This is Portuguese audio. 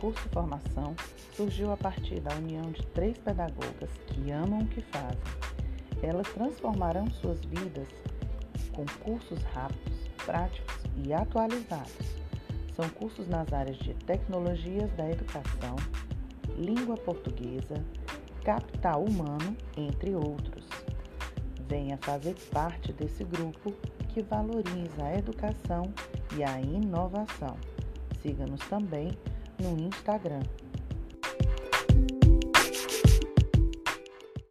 curso formação surgiu a partir da união de três pedagogas que amam o que fazem. Elas transformarão suas vidas com cursos rápidos, práticos e atualizados. São cursos nas áreas de tecnologias da educação, língua portuguesa, capital humano, entre outros. Venha fazer parte desse grupo que valoriza a educação e a inovação. Siga-nos também no Instagram